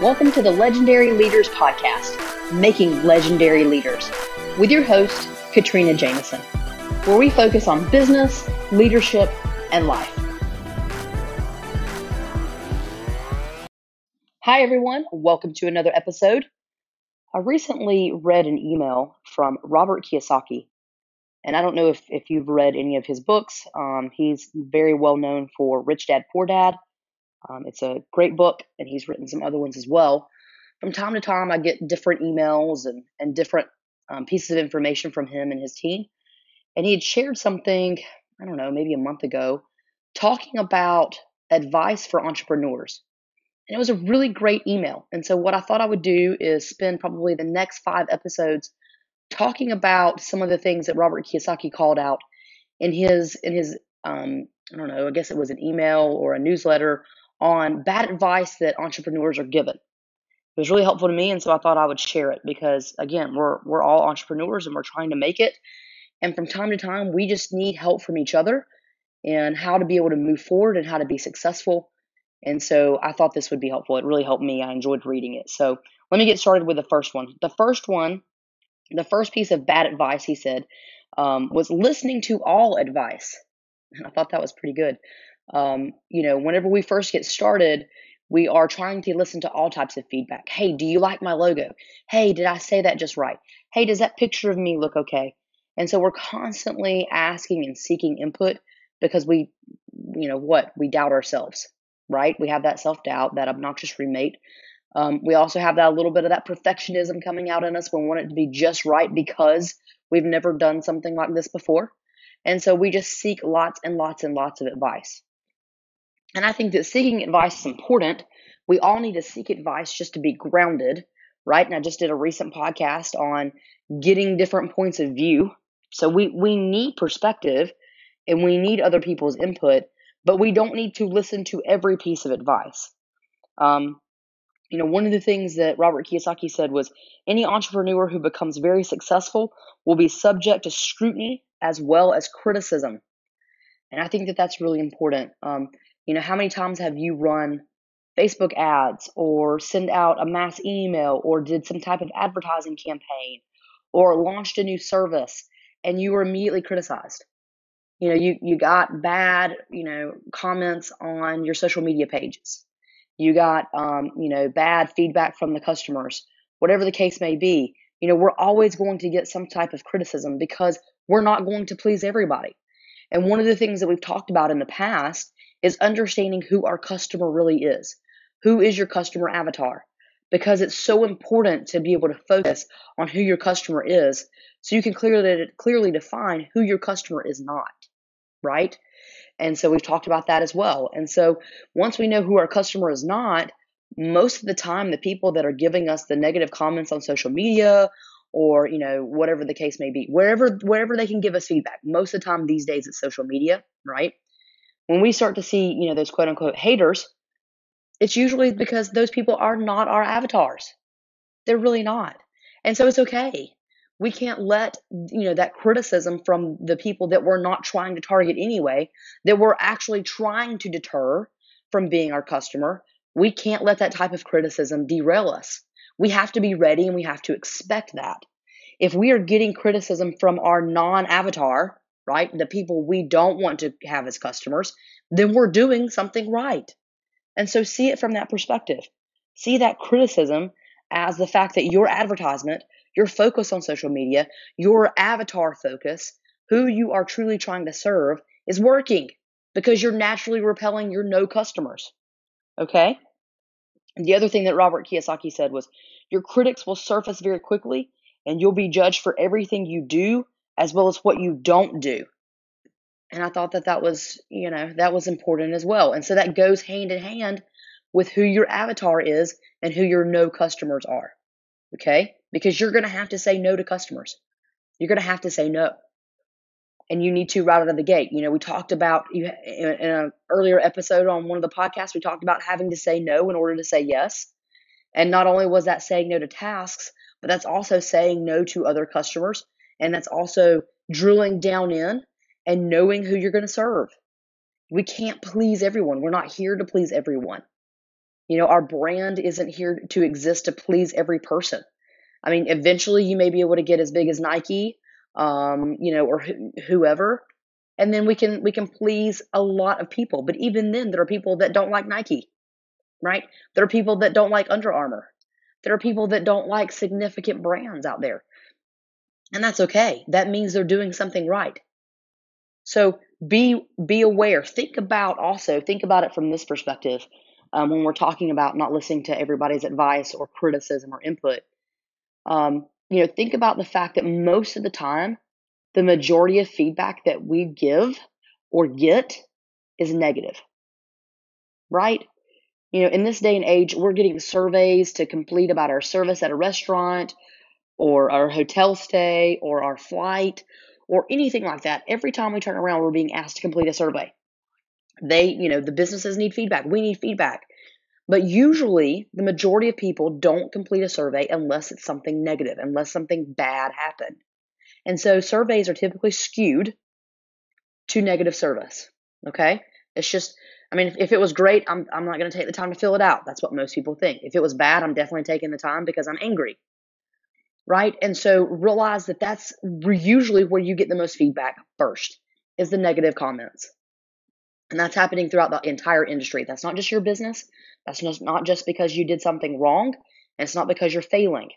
Welcome to the Legendary Leaders Podcast, Making Legendary Leaders, with your host, Katrina Jameson, where we focus on business, leadership, and life. Hi, everyone. Welcome to another episode. I recently read an email from Robert Kiyosaki. And I don't know if, if you've read any of his books. Um, he's very well known for Rich Dad Poor Dad um, it's a great book, and he's written some other ones as well. From time to time, I get different emails and, and different um, pieces of information from him and his team. And he had shared something, I don't know, maybe a month ago, talking about advice for entrepreneurs. And it was a really great email. And so, what I thought I would do is spend probably the next five episodes talking about some of the things that Robert Kiyosaki called out in his in his um, I don't know, I guess it was an email or a newsletter on bad advice that entrepreneurs are given. It was really helpful to me, and so I thought I would share it because again, we're we're all entrepreneurs and we're trying to make it. And from time to time, we just need help from each other and how to be able to move forward and how to be successful. And so I thought this would be helpful. It really helped me. I enjoyed reading it. So let me get started with the first one. The first one, the first piece of bad advice he said um, was listening to all advice. I thought that was pretty good. Um, you know, whenever we first get started, we are trying to listen to all types of feedback. Hey, do you like my logo? Hey, did I say that just right? Hey, does that picture of me look okay? And so we're constantly asking and seeking input because we, you know, what? We doubt ourselves, right? We have that self doubt, that obnoxious roommate. Um, we also have that little bit of that perfectionism coming out in us. We want it to be just right because we've never done something like this before. And so we just seek lots and lots and lots of advice. And I think that seeking advice is important. We all need to seek advice just to be grounded, right? And I just did a recent podcast on getting different points of view. So we, we need perspective and we need other people's input, but we don't need to listen to every piece of advice. Um, you know, one of the things that Robert Kiyosaki said was any entrepreneur who becomes very successful will be subject to scrutiny as well as criticism. And I think that that's really important. Um, you know, how many times have you run Facebook ads or send out a mass email or did some type of advertising campaign or launched a new service and you were immediately criticized? You know, you, you got bad, you know, comments on your social media pages. You got, um, you know, bad feedback from the customers, whatever the case may be. You know, we're always going to get some type of criticism because we're not going to please everybody. And one of the things that we've talked about in the past is understanding who our customer really is. Who is your customer avatar? Because it's so important to be able to focus on who your customer is so you can clearly clearly define who your customer is not, right? And so we've talked about that as well. And so once we know who our customer is not, most of the time the people that are giving us the negative comments on social media or you know whatever the case may be wherever wherever they can give us feedback most of the time these days it's social media right when we start to see, you know, those quote unquote haters, it's usually because those people are not our avatars. They're really not. And so it's okay. We can't let, you know, that criticism from the people that we're not trying to target anyway, that we're actually trying to deter from being our customer, we can't let that type of criticism derail us. We have to be ready and we have to expect that. If we are getting criticism from our non avatar, right? The people we don't want to have as customers, then we're doing something right. And so see it from that perspective. See that criticism as the fact that your advertisement, your focus on social media, your avatar focus, who you are truly trying to serve is working because you're naturally repelling your no customers. Okay? And the other thing that Robert Kiyosaki said was your critics will surface very quickly and you'll be judged for everything you do as well as what you don't do. And I thought that that was, you know, that was important as well. And so that goes hand in hand with who your avatar is and who your no customers are. Okay? Because you're going to have to say no to customers. You're going to have to say no. And you need to right out of the gate. You know, we talked about you in an earlier episode on one of the podcasts, we talked about having to say no in order to say yes. And not only was that saying no to tasks, but that's also saying no to other customers and that's also drilling down in and knowing who you're going to serve. We can't please everyone. We're not here to please everyone. You know, our brand isn't here to exist to please every person. I mean, eventually you may be able to get as big as Nike, um, you know, or wh- whoever, and then we can we can please a lot of people. But even then, there are people that don't like Nike, right? There are people that don't like Under Armour. There are people that don't like significant brands out there. And that's okay. That means they're doing something right. So be be aware. Think about also think about it from this perspective um, when we're talking about not listening to everybody's advice or criticism or input. Um, you know, think about the fact that most of the time, the majority of feedback that we give or get is negative, right? You know, in this day and age, we're getting surveys to complete about our service at a restaurant or our hotel stay or our flight or anything like that. Every time we turn around, we're being asked to complete a survey. They, you know, the businesses need feedback. We need feedback. But usually, the majority of people don't complete a survey unless it's something negative, unless something bad happened. And so surveys are typically skewed to negative service. Okay? It's just, I mean, if, if it was great, I'm, I'm not going to take the time to fill it out. That's what most people think. If it was bad, I'm definitely taking the time because I'm angry. Right? And so realize that that's usually where you get the most feedback first is the negative comments. And that's happening throughout the entire industry. That's not just your business. That's not just because you did something wrong. And it's not because you're failing.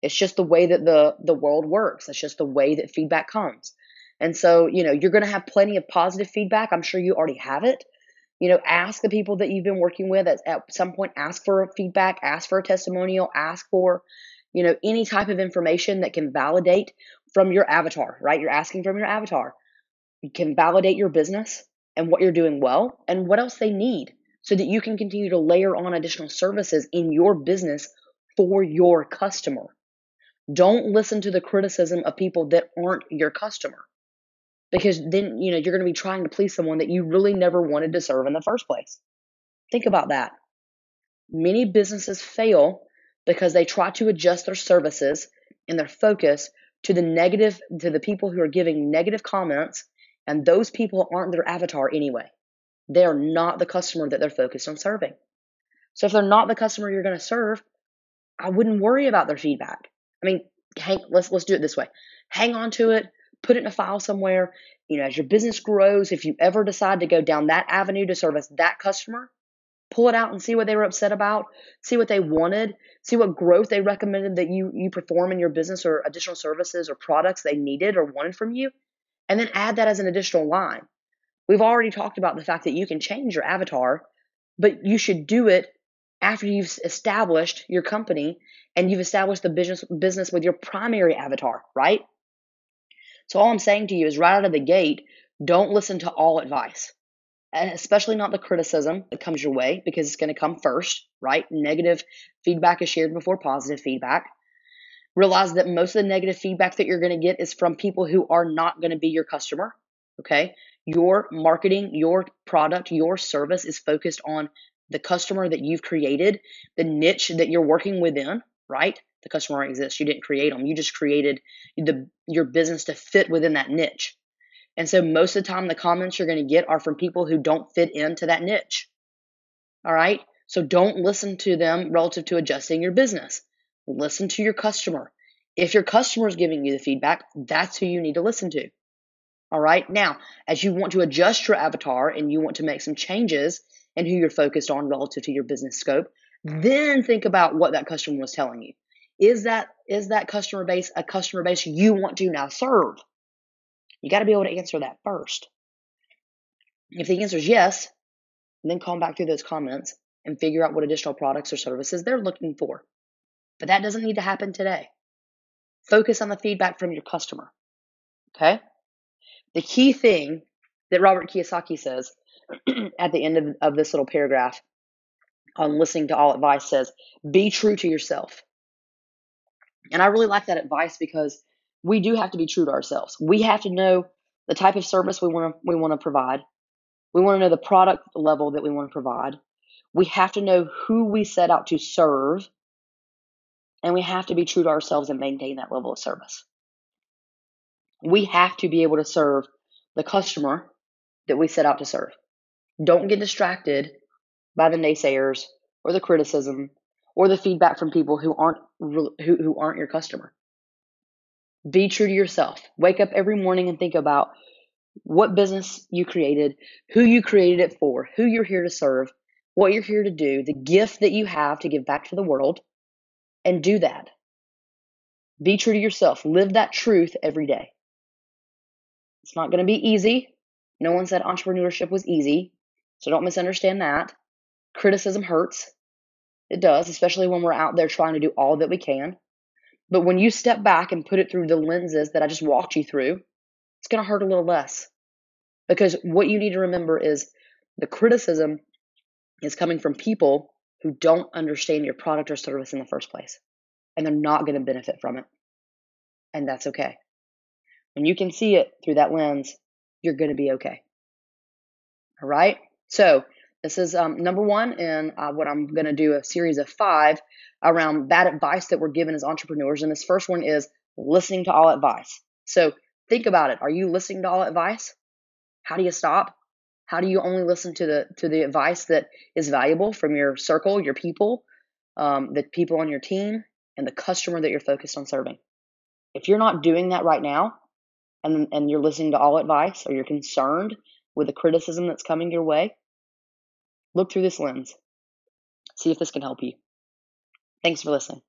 It's just the way that the, the world works. It's just the way that feedback comes. And so, you know, you're going to have plenty of positive feedback. I'm sure you already have it. You know, ask the people that you've been working with at, at some point, ask for feedback, ask for a testimonial, ask for, you know, any type of information that can validate from your avatar, right? You're asking from your avatar. You can validate your business and what you're doing well and what else they need so that you can continue to layer on additional services in your business for your customer. Don't listen to the criticism of people that aren't your customer because then, you know, you're going to be trying to please someone that you really never wanted to serve in the first place. Think about that. Many businesses fail because they try to adjust their services and their focus to the negative to the people who are giving negative comments and those people aren't their avatar anyway. They're not the customer that they're focused on serving. So if they're not the customer you're going to serve, I wouldn't worry about their feedback. I mean, hang, let's let's do it this way. Hang on to it, put it in a file somewhere. You know, as your business grows, if you ever decide to go down that avenue to service that customer, pull it out and see what they were upset about, see what they wanted, see what growth they recommended that you you perform in your business or additional services or products they needed or wanted from you, and then add that as an additional line. We've already talked about the fact that you can change your avatar, but you should do it after you've established your company and you've established the business business with your primary avatar, right? So all I'm saying to you is right out of the gate, don't listen to all advice. Especially not the criticism that comes your way because it's going to come first, right? Negative feedback is shared before positive feedback. Realize that most of the negative feedback that you're going to get is from people who are not going to be your customer. Okay. Your marketing, your product, your service is focused on the customer that you've created, the niche that you're working within, right? The customer exists. You didn't create them. You just created the your business to fit within that niche. And so most of the time the comments you're going to get are from people who don't fit into that niche. All right? So don't listen to them relative to adjusting your business. Listen to your customer. If your customer is giving you the feedback, that's who you need to listen to. All right. Now, as you want to adjust your avatar and you want to make some changes in who you're focused on relative to your business scope, then think about what that customer was telling you. Is that is that customer base a customer base you want to now serve? You got to be able to answer that first. If the answer is yes, then come back through those comments and figure out what additional products or services they're looking for. But that doesn't need to happen today. Focus on the feedback from your customer. Okay? The key thing that Robert Kiyosaki says at the end of, of this little paragraph on listening to all advice says, be true to yourself. And I really like that advice because we do have to be true to ourselves. We have to know the type of service we want to we want to provide. We want to know the product level that we want to provide. We have to know who we set out to serve. And we have to be true to ourselves and maintain that level of service. We have to be able to serve the customer that we set out to serve. Don't get distracted by the naysayers or the criticism or the feedback from people who aren't who, who aren't your customer. Be true to yourself. Wake up every morning and think about what business you created, who you created it for, who you're here to serve, what you're here to do, the gift that you have to give back to the world, and do that. Be true to yourself. Live that truth every day. It's not going to be easy. No one said entrepreneurship was easy. So don't misunderstand that. Criticism hurts. It does, especially when we're out there trying to do all that we can. But when you step back and put it through the lenses that I just walked you through, it's going to hurt a little less. Because what you need to remember is the criticism is coming from people who don't understand your product or service in the first place. And they're not going to benefit from it. And that's okay. When you can see it through that lens, you're going to be okay. All right. So this is um, number one, in uh, what I'm going to do a series of five around bad advice that we're given as entrepreneurs. And this first one is listening to all advice. So think about it. Are you listening to all advice? How do you stop? How do you only listen to the to the advice that is valuable from your circle, your people, um, the people on your team, and the customer that you're focused on serving? If you're not doing that right now, and and you're listening to all advice, or you're concerned with the criticism that's coming your way, look through this lens. See if this can help you. Thanks for listening.